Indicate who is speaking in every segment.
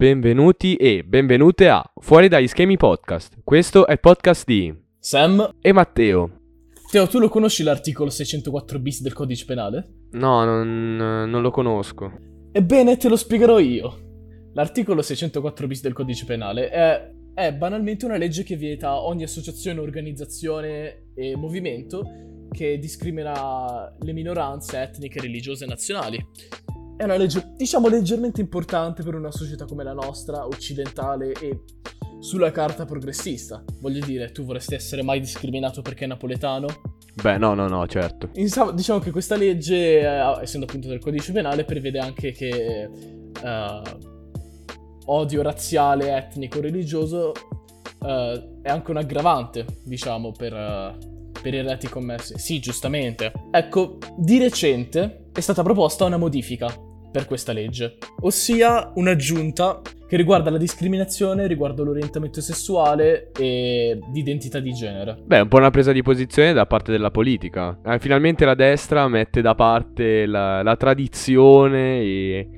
Speaker 1: Benvenuti e benvenute a Fuori dagli schemi podcast. Questo è il podcast di
Speaker 2: Sam,
Speaker 1: e Matteo.
Speaker 2: Teo, tu lo conosci l'articolo 604 bis del codice penale?
Speaker 1: No, non, non lo conosco.
Speaker 2: Ebbene, te lo spiegherò io. L'articolo 604 bis del codice penale è, è banalmente una legge che vieta ogni associazione, organizzazione e movimento che discrimina le minoranze etniche, religiose e nazionali. È una legge, diciamo, leggermente importante per una società come la nostra, occidentale e sulla carta progressista. Voglio dire, tu vorresti essere mai discriminato perché è napoletano?
Speaker 1: Beh, no, no, no, certo.
Speaker 2: Insomma, diciamo che questa legge, eh, essendo appunto del codice penale, prevede anche che eh, odio razziale, etnico, religioso eh, è anche un aggravante, diciamo, per, eh, per i reati commessi. Sì, giustamente. Ecco, di recente è stata proposta una modifica per questa legge, ossia un'aggiunta che riguarda la discriminazione riguardo l'orientamento sessuale e l'identità di genere.
Speaker 1: Beh, è un po' una presa di posizione da parte della politica. Eh, finalmente la destra mette da parte la, la tradizione e,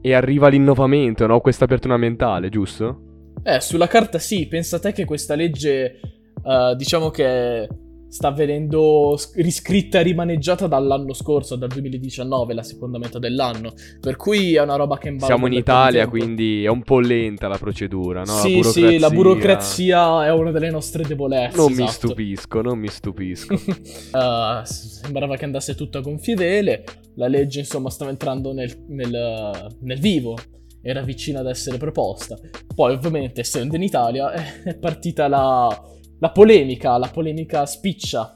Speaker 1: e arriva l'innovamento, no? Questa apertura mentale, giusto?
Speaker 2: Eh, sulla carta sì, pensa te che questa legge, uh, diciamo che sta venendo riscritta e rimaneggiata dall'anno scorso, dal 2019, la seconda metà dell'anno. Per cui è una roba che
Speaker 1: imballa. Siamo in Italia, quindi è un po' lenta la procedura, no?
Speaker 2: Sì, la sì, la burocrazia è una delle nostre debolezze.
Speaker 1: Non
Speaker 2: esatto.
Speaker 1: mi stupisco, non mi stupisco.
Speaker 2: uh, sembrava che andasse tutto a gonfie vele. La legge, insomma, stava entrando nel, nel, nel vivo era vicina ad essere proposta. Poi, ovviamente, essendo in Italia, è partita la, la polemica, la polemica spiccia.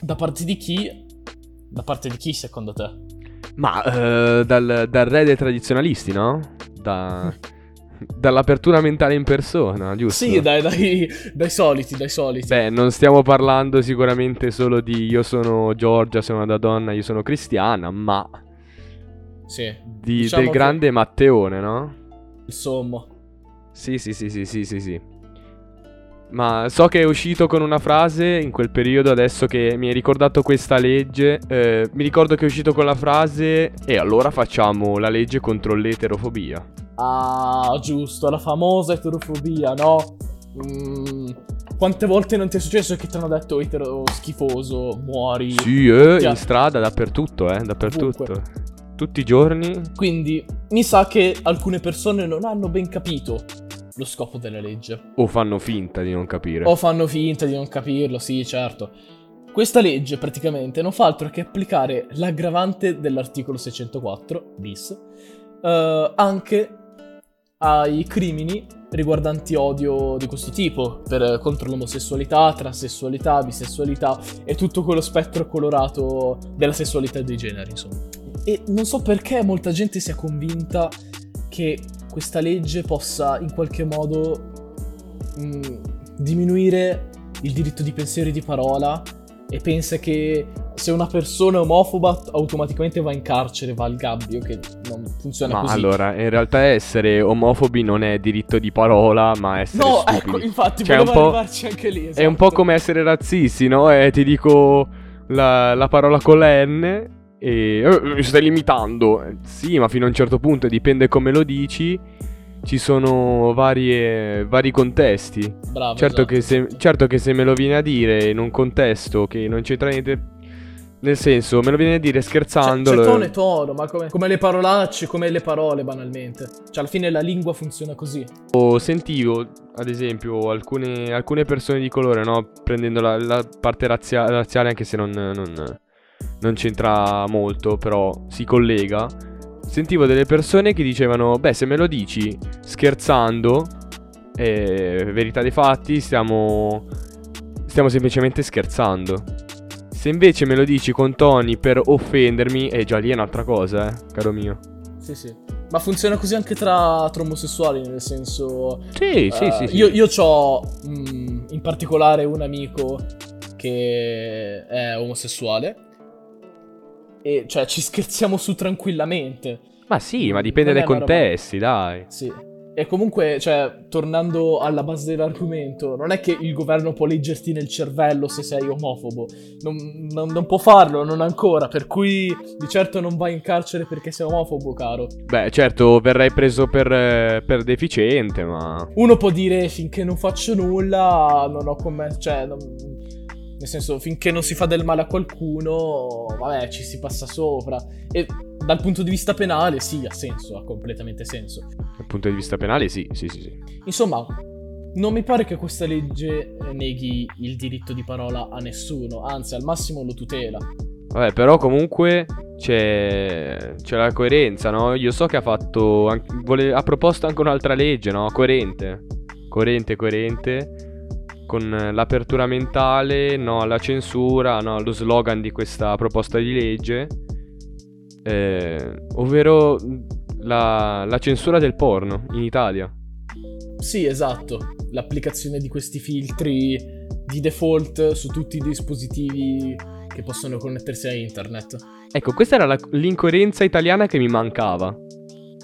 Speaker 2: Da parte di chi? Da parte di chi secondo te?
Speaker 1: Ma uh, dal, dal, re dei tradizionalisti, no? Da, dall'apertura mentale in persona, giusto?
Speaker 2: Sì, dai, dai, dai soliti, dai soliti.
Speaker 1: Beh, non stiamo parlando sicuramente solo di io sono Giorgia, sono una donna, io sono cristiana, ma...
Speaker 2: Sì.
Speaker 1: Di, diciamo del grande. Matteone, no?
Speaker 2: Il sommo.
Speaker 1: Sì, sì, sì, sì, sì, sì, sì. Ma so che è uscito con una frase in quel periodo, adesso che mi hai ricordato questa legge. Eh, mi ricordo che è uscito con la frase e allora facciamo la legge contro l'eterofobia.
Speaker 2: Ah, giusto, la famosa eterofobia, no? Mm, quante volte non ti è successo che ti hanno detto etero schifoso, muori?
Speaker 1: Sì, eh, in strada, dappertutto, eh, dappertutto. Ovunque. Tutti i giorni.
Speaker 2: Quindi mi sa che alcune persone non hanno ben capito lo scopo della legge.
Speaker 1: O fanno finta di non capire.
Speaker 2: O fanno finta di non capirlo, sì, certo. Questa legge praticamente non fa altro che applicare l'aggravante dell'articolo 604 bis uh, anche ai crimini riguardanti odio di questo tipo, per, contro l'omosessualità, transessualità, bisessualità e tutto quello spettro colorato della sessualità e dei generi, insomma. E non so perché molta gente sia convinta che questa legge possa in qualche modo mh, mm, diminuire il diritto di pensiero e di parola e pensa che se una persona è omofoba automaticamente va in carcere, va al gabbio, che non funziona
Speaker 1: ma
Speaker 2: così.
Speaker 1: allora, in realtà essere omofobi non è diritto di parola, ma essere
Speaker 2: No,
Speaker 1: stupidi.
Speaker 2: ecco, infatti, cioè, volevo arrivarci anche lì, esatto.
Speaker 1: È un po' come essere razzisti, no? E ti dico la, la parola con la N e eh, mi stai limitando. Sì, ma fino a un certo punto dipende come lo dici. Ci sono varie, vari contesti.
Speaker 2: Bravo.
Speaker 1: Certo,
Speaker 2: esatto.
Speaker 1: che se, certo che se me lo viene a dire in un contesto che non c'entra niente nel senso, me lo viene a dire scherzando.
Speaker 2: C'è, c'è tono e tono, ma come, come, le parolacce, come le parole banalmente. Cioè, alla fine la lingua funziona così.
Speaker 1: O sentivo, ad esempio, alcune, alcune persone di colore, no? Prendendo la, la parte razia- razziale, anche se non, non, non c'entra molto, però si collega. Sentivo delle persone che dicevano, beh, se me lo dici scherzando, eh, verità dei fatti, stiamo, stiamo semplicemente scherzando. Se invece me lo dici con toni per offendermi, è già lì è un'altra cosa, eh, caro mio.
Speaker 2: Sì, sì. Ma funziona così anche tra, tra omosessuali, nel senso...
Speaker 1: Sì, uh, sì, sì,
Speaker 2: sì. Io, io ho mm, in particolare un amico che è omosessuale e cioè ci scherziamo su tranquillamente.
Speaker 1: Ma sì, ma dipende dai contesti, dai.
Speaker 2: Sì. E comunque, cioè, tornando alla base dell'argomento, non è che il governo può leggerti nel cervello se sei omofobo. Non, non, non, può farlo, non ancora. Per cui di certo non vai in carcere perché sei omofobo, caro.
Speaker 1: Beh, certo, verrai preso per, per deficiente, ma.
Speaker 2: Uno può dire finché non faccio nulla, non ho commesso. Cioè, non, nel senso, finché non si fa del male a qualcuno, vabbè, ci si passa sopra. E dal punto di vista penale, sì, ha senso, ha completamente senso.
Speaker 1: Dal punto di vista penale, sì, sì, sì. sì.
Speaker 2: Insomma, non mi pare che questa legge neghi il diritto di parola a nessuno, anzi, al massimo lo tutela.
Speaker 1: Vabbè, però comunque c'è, c'è la coerenza, no? Io so che ha fatto. Anche, vole, ha proposto anche un'altra legge, no? Coerente. Coerente, coerente con l'apertura mentale, no alla censura, no allo slogan di questa proposta di legge, eh, ovvero la, la censura del porno in Italia.
Speaker 2: Sì, esatto, l'applicazione di questi filtri di default su tutti i dispositivi che possono connettersi a internet.
Speaker 1: Ecco, questa era la, l'incoerenza italiana che mi mancava.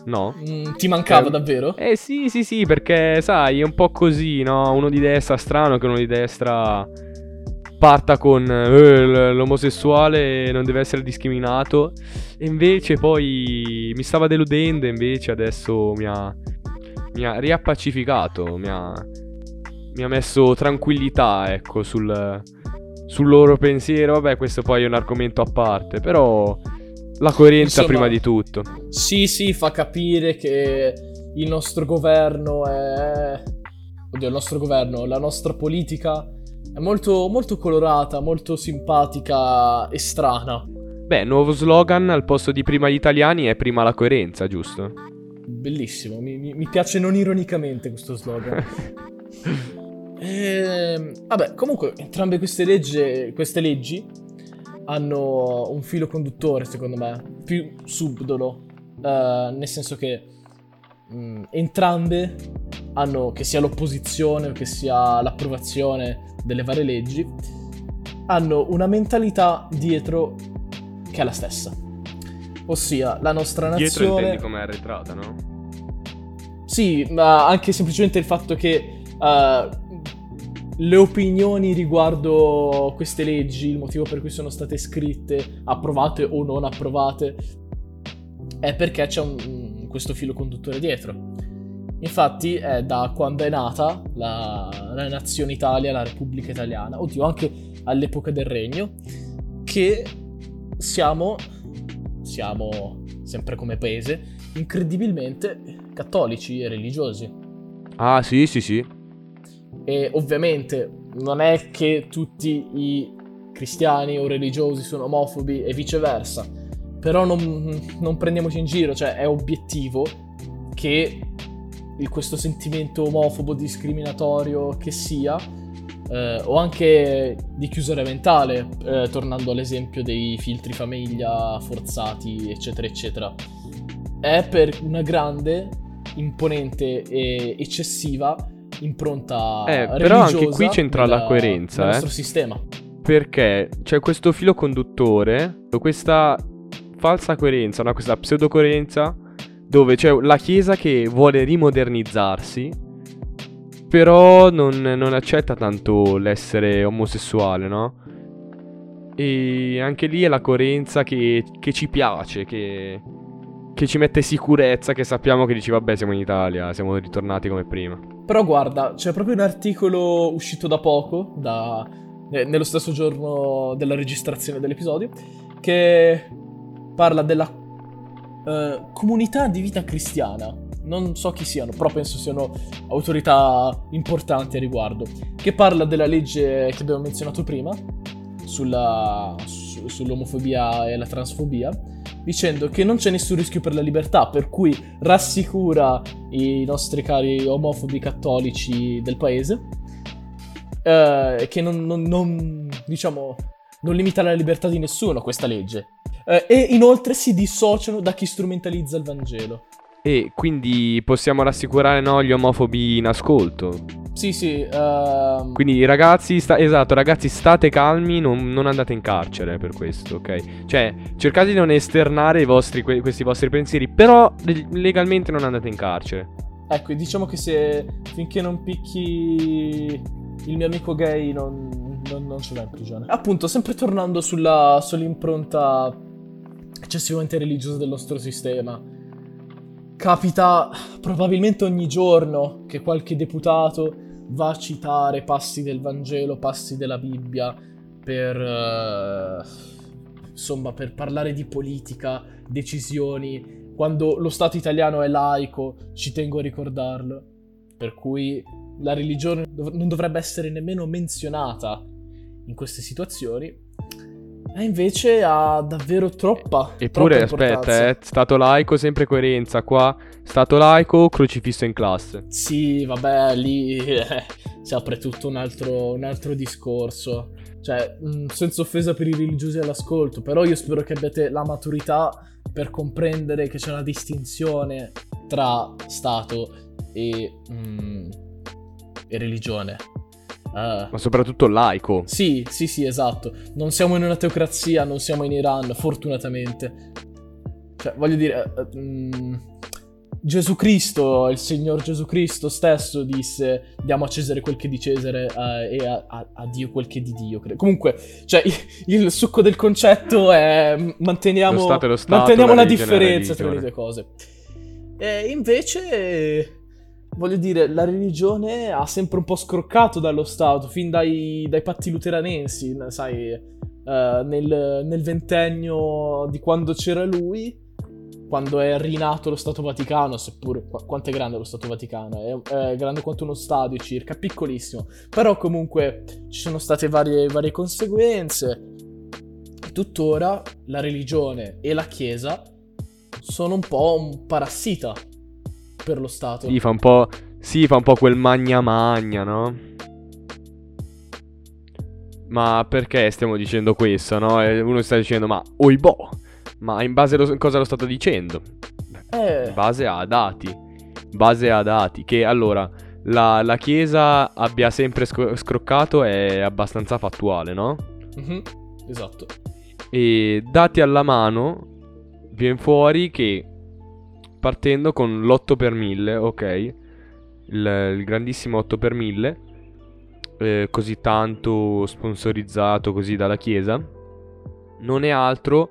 Speaker 1: No?
Speaker 2: Mm, ti mancava eh, davvero?
Speaker 1: Eh sì, sì, sì, perché sai, è un po' così, no? Uno di destra strano che uno di destra parta con eh, l'omosessuale non deve essere discriminato. E invece poi mi stava deludendo, invece adesso mi ha, mi ha riappacificato, mi ha, mi ha messo tranquillità, ecco, sul, sul loro pensiero. Vabbè, questo poi è un argomento a parte, però la coerenza Insomma, prima di tutto.
Speaker 2: Sì, sì, fa capire che il nostro governo è... Oddio, il nostro governo, la nostra politica è molto, molto colorata, molto simpatica e strana.
Speaker 1: Beh, nuovo slogan al posto di prima gli italiani è prima la coerenza, giusto?
Speaker 2: Bellissimo, mi, mi, piace non ironicamente questo slogan. e, ehm, vabbè, comunque, entrambe queste, legge, queste leggi hanno un filo conduttore, secondo me, più subdolo, uh, nel senso che mh, mm, entrambe hanno, che sia l'opposizione o che sia l'approvazione delle varie leggi, hanno una mentalità dietro che è la stessa. Ossia, la nostra nazione...
Speaker 1: Dietro intendi come arretrata, no?
Speaker 2: Sì, ma anche semplicemente il fatto che uh, le opinioni riguardo queste leggi, il motivo per cui sono state scritte, approvate o non approvate, è perché c'è un, questo filo conduttore dietro. Infatti è da quando è nata la, la nazione Italia, la Repubblica Italiana, oddio anche all'epoca del regno, che siamo, siamo sempre come paese, incredibilmente cattolici e religiosi.
Speaker 1: Ah sì sì sì,
Speaker 2: e ovviamente non è che tutti i cristiani o religiosi sono omofobi e viceversa, però non, non prendiamoci in giro, cioè è obiettivo che il, questo sentimento omofobo discriminatorio che sia, eh, o anche di chiusura mentale, eh, tornando all'esempio dei filtri famiglia forzati, eccetera, eccetera, è per una grande, imponente e eccessiva impronta eh,
Speaker 1: però anche qui c'entra della, la coerenza
Speaker 2: nostro
Speaker 1: eh?
Speaker 2: sistema.
Speaker 1: Perché c'è questo filo conduttore, questa falsa coerenza, no? questa pseudocoerenza, dove c'è la Chiesa che vuole rimodernizzarsi, però non, non accetta tanto l'essere omosessuale, no? E anche lì è la coerenza che, che ci piace, che, che ci mette sicurezza, che sappiamo che dici vabbè siamo in Italia, siamo ritornati come prima.
Speaker 2: Però guarda, c'è proprio un articolo uscito da poco, da, eh, nello stesso giorno della registrazione dell'episodio, che parla della eh, comunità di vita cristiana. Non so chi siano, però penso siano autorità importanti a riguardo. Che parla della legge che abbiamo menzionato prima, sulla, su, sull'omofobia e la transfobia dicendo che non c'è nessun rischio per la libertà, per cui rassicura i nostri cari omofobi cattolici del paese, eh, che non, non, non, diciamo, non limita la libertà di nessuno questa legge. Eh, e inoltre si dissociano da chi strumentalizza il Vangelo.
Speaker 1: E quindi possiamo rassicurare no, gli omofobi in ascolto.
Speaker 2: Sì, sì. Uh...
Speaker 1: Quindi ragazzi, sta- esatto, ragazzi, state calmi, non, non, andate in carcere per questo, ok? Cioè, cercate di non esternare vostri, que- questi vostri pensieri, però legalmente non andate in carcere.
Speaker 2: ecco, diciamo che se finché non picchi il mio amico gay non, non, non ce l'ha in prigione. Appunto, sempre tornando sulla, sull'impronta eccessivamente religiosa del nostro sistema. Capita probabilmente ogni giorno che qualche deputato va a citare passi del Vangelo, passi della Bibbia per uh, insomma per parlare di politica, decisioni. Quando lo Stato italiano è laico, ci tengo a ricordarlo. Per cui la religione non dovrebbe essere nemmeno menzionata in queste situazioni. E invece ha davvero troppa.
Speaker 1: Eppure,
Speaker 2: troppa
Speaker 1: aspetta, eh, stato laico, sempre coerenza. Qua, stato laico, crocifisso in classe.
Speaker 2: Sì, vabbè, lì eh, si apre tutto un altro, un altro discorso. Cioè, mh, senza offesa per i religiosi all'ascolto, però io spero che abbiate la maturità per comprendere che c'è una distinzione tra Stato e, mh, mm, e religione.
Speaker 1: Uh, Ma soprattutto laico.
Speaker 2: Sì, sì, sì, esatto. Non siamo in una teocrazia, non siamo in Iran, fortunatamente. Cioè, voglio dire, uh, um, Gesù Cristo, il Signor Gesù Cristo stesso disse diamo a Cesare quel che è di Cesare uh, e a, a, a, Dio quel che è di Dio. Credo. Comunque, cioè, il, succo del concetto è manteniamo, lo stato lo stato, manteniamo la, la differenza tra le due cose. E invece voglio dire, la religione ha sempre un po' scroccato dallo Stato, fin dai, dai patti luteranensi, sai, uh, nel, nel, ventennio di quando c'era lui, quando è rinato lo Stato Vaticano, seppure qu- quanto è grande lo Stato Vaticano, è, è, grande quanto uno stadio circa, piccolissimo, però comunque ci sono state varie, varie conseguenze. Tuttora la religione e la Chiesa sono un po' un parassita per lo Stato.
Speaker 1: Sì, fa un po', sì, fa un po' quel magna magna, no? Ma perché stiamo dicendo questo, no? uno sta dicendo, ma oibò, ma in base a cosa lo state dicendo? Eh. In base a dati. Base a dati. Che allora, la, la Chiesa abbia sempre sc- scroccato è abbastanza fattuale, no?
Speaker 2: Mm-hmm. Esatto.
Speaker 1: E dati alla mano, viene fuori che partendo con l'8 per 1000, ok? Il, il grandissimo 8 per 1000, eh, così tanto sponsorizzato così dalla Chiesa, non è altro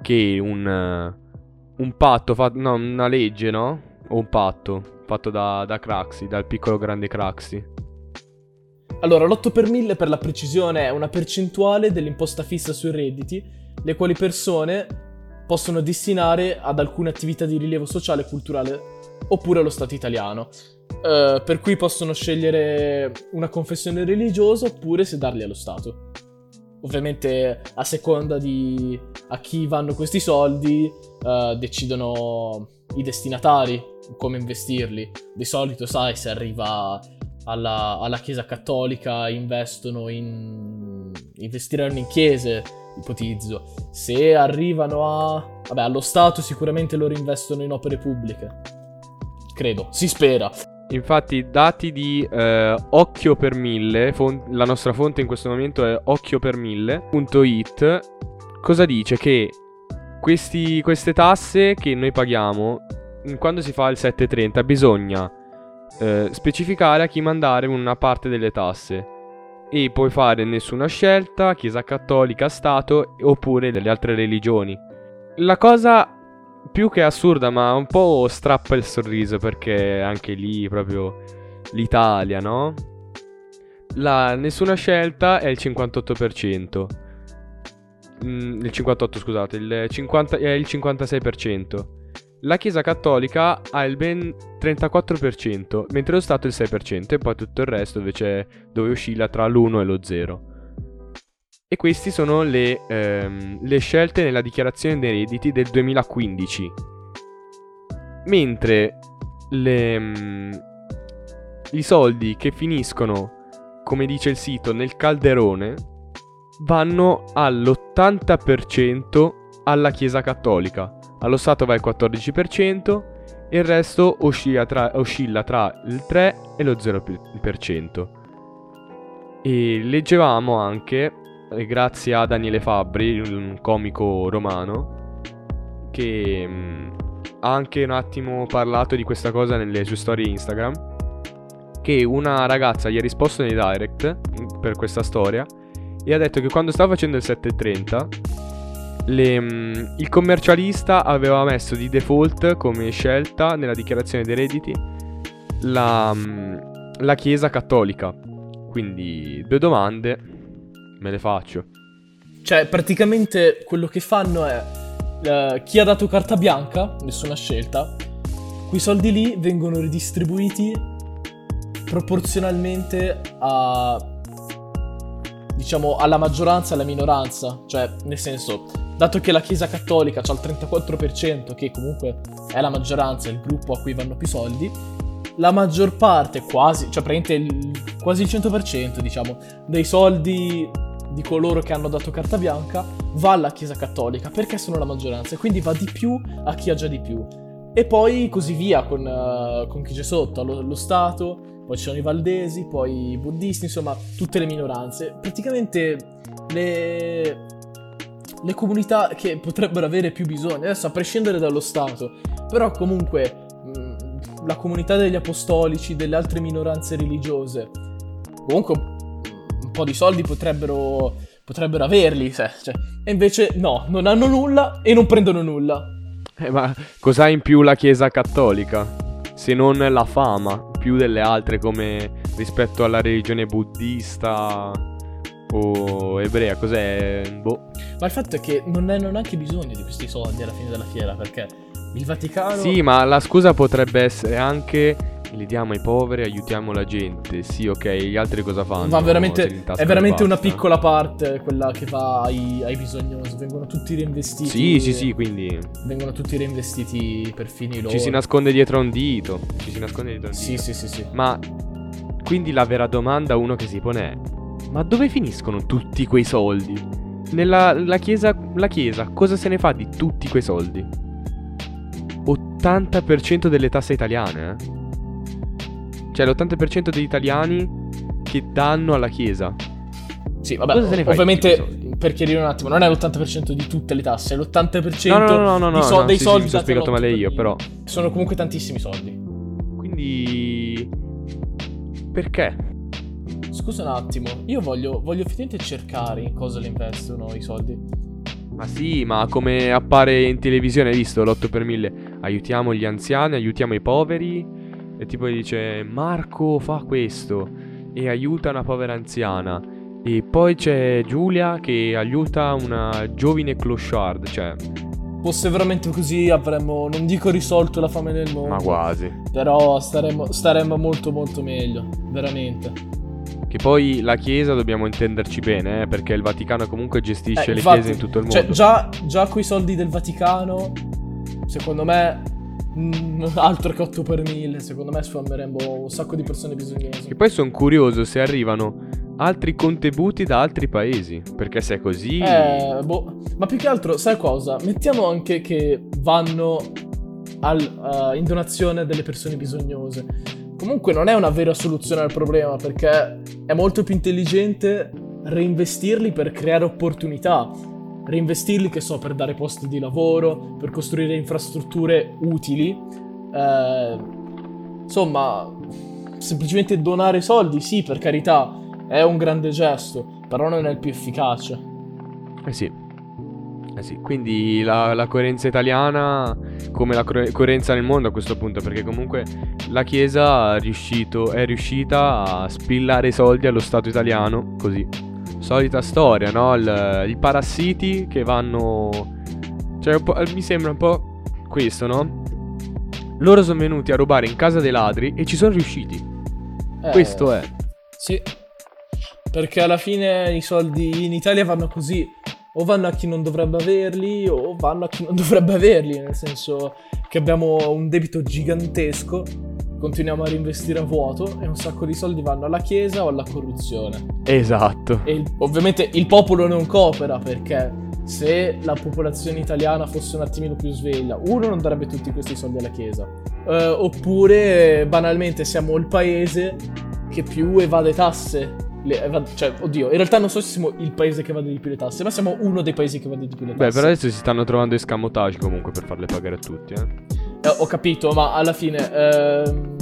Speaker 1: che un, uh, un patto, fatto, no, una legge, no? O un patto fatto da, da Craxi, dal piccolo grande Craxi.
Speaker 2: Allora, l'8 per 1000 per la precisione è una percentuale dell'imposta fissa sui redditi, le quali persone possono destinare ad alcune attività di rilievo sociale e culturale oppure allo Stato italiano. Uh, per cui possono scegliere una confessione religiosa oppure se darli allo Stato. Ovviamente a seconda di a chi vanno questi soldi uh, decidono i destinatari come investirli. Di solito, sai, se arriva alla, alla Chiesa Cattolica investono in... investiranno in chiese ipotizzo. Se arrivano a... Vabbè, allo Stato sicuramente loro investono in opere pubbliche. Credo, si spera.
Speaker 1: Infatti, dati di eh, Occhio per mille, font- la nostra fonte in questo momento è occhiopermille.it, cosa dice? Che questi, queste tasse che noi paghiamo, quando si fa il 730, bisogna eh, specificare a chi mandare una parte delle tasse e puoi fare nessuna scelta, Chiesa Cattolica, Stato oppure delle altre religioni. La cosa più che assurda, ma un po' strappa il sorriso perché anche lì proprio l'Italia, no? La nessuna scelta è il 58%. Mm, il 58, scusate, il 50, è il 56%. La Chiesa Cattolica ha il ben 34%, mentre lo Stato il 6% e poi tutto il resto invece dove oscilla tra l'1 e lo 0. E queste sono le, ehm, le scelte nella dichiarazione dei redditi del 2015. Mentre le, mm, i soldi che finiscono, come dice il sito, nel calderone vanno all'80% alla Chiesa Cattolica allo Stato va il 14%, il resto oscilla tra, oscilla tra il 3 e lo 0%. E leggevamo anche, eh, grazie a Daniele Fabbri, un comico romano, che mh, mm, ha anche un attimo parlato di questa cosa nelle sue storie Instagram. Che una ragazza gli ha risposto nei direct mm, per questa storia e ha detto che quando stava facendo il 730 le, mm, il commercialista aveva messo di default come scelta nella dichiarazione dei redditi la, mm, la Chiesa cattolica. Quindi due domande me le faccio.
Speaker 2: Cioè, praticamente quello che fanno è uh, chi ha dato carta bianca, nessuna scelta, quei soldi lì vengono ridistribuiti proporzionalmente a diciamo alla maggioranza e alla minoranza, cioè nel senso, dato che la Chiesa Cattolica ha il 34%, che comunque è la maggioranza, il gruppo a cui vanno più soldi, la maggior parte, quasi, cioè praticamente il, quasi il 100%, diciamo, dei soldi di coloro che hanno dato carta bianca va alla Chiesa Cattolica perché sono la maggioranza e quindi va di più a chi ha già di più. E poi così via con, uh, con chi c'è sotto, lo, lo Stato, poi ci sono i valdesi, poi i buddisti, insomma, tutte le minoranze. Praticamente le, le comunità che potrebbero avere più bisogno, adesso a prescindere dallo Stato, però comunque mh, la comunità degli apostolici, delle altre minoranze religiose, comunque un po' di soldi potrebbero, potrebbero averli, cioè, e invece no, non hanno nulla e non prendono nulla.
Speaker 1: Eh, ma cos'ha in più la Chiesa cattolica? Se non la fama, più delle altre come rispetto alla religione buddista o ebrea, cos'è? Boh.
Speaker 2: Ma il fatto è che non hanno neanche bisogno di questi soldi alla fine della fiera, perché il Vaticano...
Speaker 1: Sì, ma la scusa potrebbe essere anche li diamo ai poveri, aiutiamo la gente. Sì, ok, gli altri cosa fanno?
Speaker 2: Ma veramente, è veramente una piccola parte quella che va ai, ai, bisognosi. Vengono tutti reinvestiti.
Speaker 1: Sì, sì, sì, quindi.
Speaker 2: Vengono tutti reinvestiti per fini loro.
Speaker 1: Ci si nasconde dietro un dito. Ci si nasconde dietro un
Speaker 2: dito. Sì, sì, sì, sì.
Speaker 1: Ma quindi la vera domanda uno che si pone è: ma dove finiscono tutti quei soldi? Nella la chiesa, la chiesa cosa se ne fa di tutti quei soldi? 80% delle tasse italiane, eh? Cioè l'80% degli italiani che danno alla Chiesa.
Speaker 2: Sì, vabbè, ov- ovviamente per chiarire un attimo, non è l'80% di tutte le tasse, è l'80%
Speaker 1: no, no, no, no, so-
Speaker 2: no, dei
Speaker 1: sì,
Speaker 2: soldi.
Speaker 1: Sì, ho spiegato male io, però.
Speaker 2: Sono comunque tantissimi soldi.
Speaker 1: Quindi. Perché?
Speaker 2: Scusa un attimo, io voglio, voglio effettivamente cercare in cosa le investono i soldi.
Speaker 1: Ma sì, ma come appare in televisione, hai visto l'8 per 1000? Aiutiamo gli anziani, aiutiamo i poveri e tipo dice Marco fa questo e aiuta una povera anziana. E poi c'è Giulia che aiuta una giovine clochard, cioè...
Speaker 2: Fosse veramente così avremmo, non dico risolto la fame nel mondo.
Speaker 1: Ma quasi.
Speaker 2: Però staremmo, staremmo molto molto meglio, veramente.
Speaker 1: Che poi la Chiesa dobbiamo intenderci bene, eh, perché il Vaticano comunque gestisce eh, le infatti, chiese in tutto il
Speaker 2: cioè,
Speaker 1: mondo.
Speaker 2: Cioè, già, già coi soldi del Vaticano, secondo me Mm, altro che 8 per 1000, secondo me sfameremmo un sacco di persone bisognose.
Speaker 1: E poi sono curioso se arrivano altri contributi da altri paesi, perché se è così...
Speaker 2: Eh, boh. Ma più che altro, sai cosa? Mettiamo anche che vanno al, uh, in donazione delle persone bisognose. Comunque non è una vera soluzione al problema, perché è molto più intelligente reinvestirli per creare opportunità reinvestirli, che so, per dare posti di lavoro, per costruire infrastrutture utili. Eh, insomma, semplicemente donare soldi, sì, per carità, è un grande gesto, però non è il più efficace.
Speaker 1: Eh sì. Eh sì, quindi la, la, coerenza italiana come la coerenza nel mondo a questo punto, perché comunque la Chiesa riuscito, è riuscita a spillare i soldi allo Stato italiano, così, solita storia, no? Il, I parassiti che vanno... Cioè, mi sembra un po' questo, no? Loro sono venuti a rubare in casa dei ladri e ci sono riusciti. Eh, questo è.
Speaker 2: Sì. Perché alla fine i soldi in Italia vanno così. O vanno a chi non dovrebbe averli, o vanno a chi non dovrebbe averli. Nel senso che abbiamo un debito gigantesco continuiamo a reinvestire a vuoto e un sacco di soldi vanno alla chiesa o alla corruzione.
Speaker 1: Esatto.
Speaker 2: E il, ovviamente il popolo non coopera perché se la popolazione italiana fosse un attimino più sveglia, uno non darebbe tutti questi soldi alla chiesa. Uh, oppure banalmente siamo il paese che più evade tasse. Evad- cioè, oddio, in realtà non so se siamo il paese che evade di più le tasse, ma siamo uno dei paesi che evade di più le tasse.
Speaker 1: Beh, però adesso si stanno trovando escamotage comunque per farle pagare a tutti, eh.
Speaker 2: Eh, ho capito, ma alla fine ehm,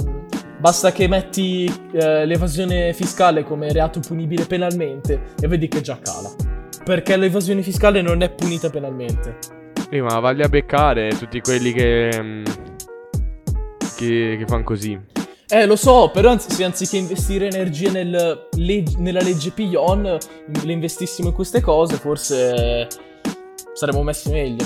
Speaker 2: basta che metti eh, l'evasione fiscale come reato punibile penalmente e vedi che già cala. Perché l'evasione fiscale non è punita penalmente.
Speaker 1: Eh, ma valli a beccare tutti quelli che. mm, che, che fanno così.
Speaker 2: Eh, lo so, però anzi- se anziché investire energie nel leg- nella legge Piglion, le investissimo in queste cose, forse saremmo messi meglio.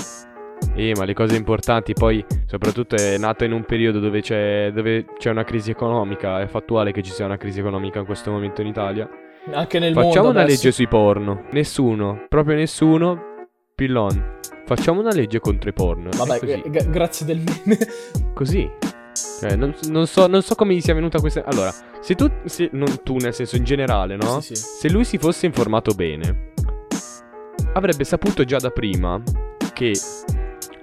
Speaker 1: Eh, ma le cose importanti poi, soprattutto è nata in un periodo dove c'è, dove c'è una crisi economica, è fattuale che ci sia una crisi economica in questo momento in Italia.
Speaker 2: Anche nel
Speaker 1: Facciamo
Speaker 2: mondo
Speaker 1: una
Speaker 2: adesso.
Speaker 1: legge sui porno. Nessuno, proprio nessuno. Pillon. Facciamo una legge contro i porno.
Speaker 2: Vabbè, gra- grazie del meme.
Speaker 1: Così. Cioè, non, non so, non so come gli sia venuta questa. Allora, se tu. se- non tu, nel senso in generale, no?
Speaker 2: Sì, sì.
Speaker 1: Se lui si fosse informato bene, avrebbe saputo già da prima che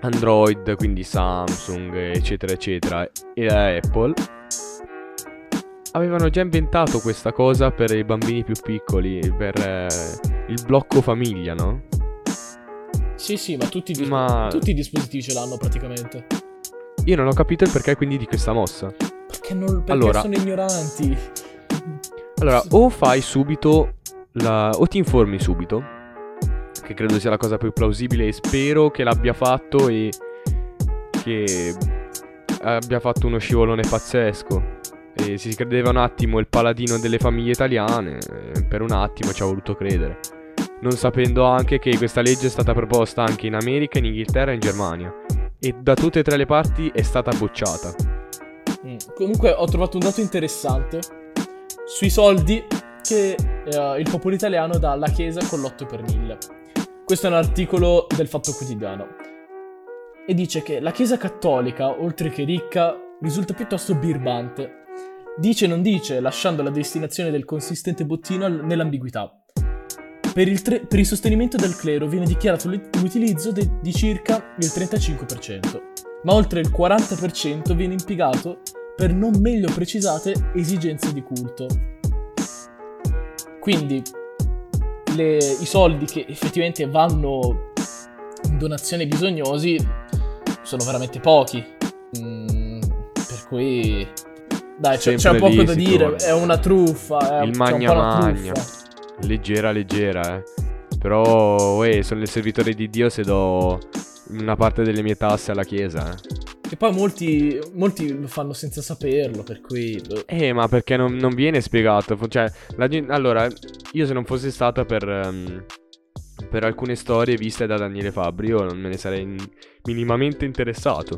Speaker 1: Android, quindi Samsung, eccetera, eccetera, e Apple avevano già inventato questa cosa per i bambini più piccoli, per eh, il blocco famiglia, no?
Speaker 2: Sì, sì, ma tutti,
Speaker 1: Ma-
Speaker 2: tutti i dispositivi ce l'hanno praticamente.
Speaker 1: Io non ho capito il perché quindi di questa mossa.
Speaker 2: Perché, non, perché
Speaker 1: Allora-
Speaker 2: sono ignoranti.
Speaker 1: Allora, o fai subito la... o ti informi subito, che credo sia la cosa più plausibile e spero che l'abbia fatto e che abbia fatto uno scivolone pazzesco. E si credeva un attimo il paladino delle famiglie italiane, eh, per un attimo ci ha voluto credere. Non sapendo anche che questa legge è stata proposta anche in America, in Inghilterra e in Germania. E da tutte e tre le parti è stata bocciata.
Speaker 2: Mm. Comunque ho trovato un dato interessante sui soldi che eh, il popolo italiano dà alla Chiesa con l'8 per 1000. Questo è un articolo del Fatto Quotidiano. E dice che la Chiesa cattolica, oltre che ricca, risulta piuttosto birbante. Dice e non dice, lasciando la destinazione del consistente bottino nell'ambiguità. Per il, tre- per il sostenimento del clero viene dichiarato l'ut- l'utilizzo de- di circa il 35%, ma oltre il 40% viene impiegato per non meglio precisate esigenze di culto. Quindi le- i soldi che effettivamente vanno in donazione ai bisognosi sono veramente pochi. Mm, per cui dai, c'è, c'è un poco da dire, è una truffa, è
Speaker 1: Il
Speaker 2: c'è un po'
Speaker 1: magna
Speaker 2: una
Speaker 1: magna.
Speaker 2: truffa.
Speaker 1: Leggera, leggera, eh. Però, uè, sono il servitore di Dio se do una parte delle mie tasse alla chiesa, eh.
Speaker 2: E poi molti, molti lo fanno senza saperlo, per cui...
Speaker 1: Eh, ma perché non, non viene spiegato? Cioè, la allora, io se non fosse stata per, ehm, per alcune storie viste da Daniele Fabbri, io non me ne sarei in- minimamente interessato.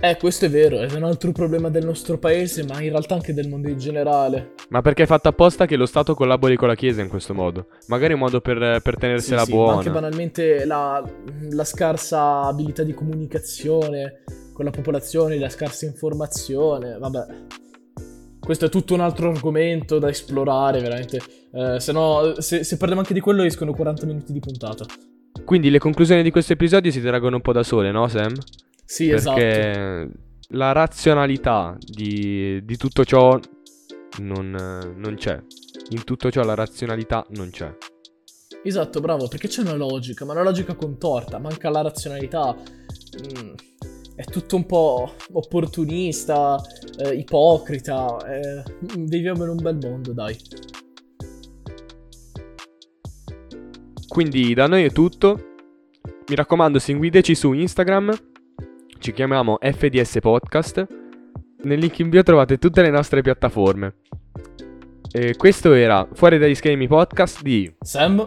Speaker 2: Eh, questo è vero, è un altro problema del nostro paese, ma in realtà anche del mondo in generale.
Speaker 1: Ma perché è fatto apposta che lo Stato collabori con la Chiesa in questo modo? Magari un modo per, per tenersela
Speaker 2: Sì, sì, ma
Speaker 1: buona.
Speaker 2: anche banalmente la, la scarsa abilità di comunicazione con la popolazione, la scarsa informazione, vabbè. Questo è tutto un altro argomento da esplorare, veramente. Eh, se no, se, se parliamo anche di quello, escono 40 minuti di puntata.
Speaker 1: Quindi le conclusioni di questo episodio si traggono un po' da sole, no Sam?
Speaker 2: Sì, esatto.
Speaker 1: Perché la razionalità di, di tutto ciò non, non c'è. In tutto ciò la razionalità non c'è.
Speaker 2: Esatto, bravo, perché c'è una logica, ma una logica contorta, manca la razionalità. Mm, è tutto un po' opportunista, eh, ipocrita. eh, viviamo in un bel mondo, dai.
Speaker 1: Quindi da noi è tutto. Mi raccomando, seguiteci su Instagram. Ci chiamiamo FDS Podcast. Nel link in bio trovate tutte le nostre piattaforme. E questo era Fuori dagli schemi podcast di
Speaker 2: Sam,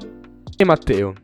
Speaker 1: e Matteo.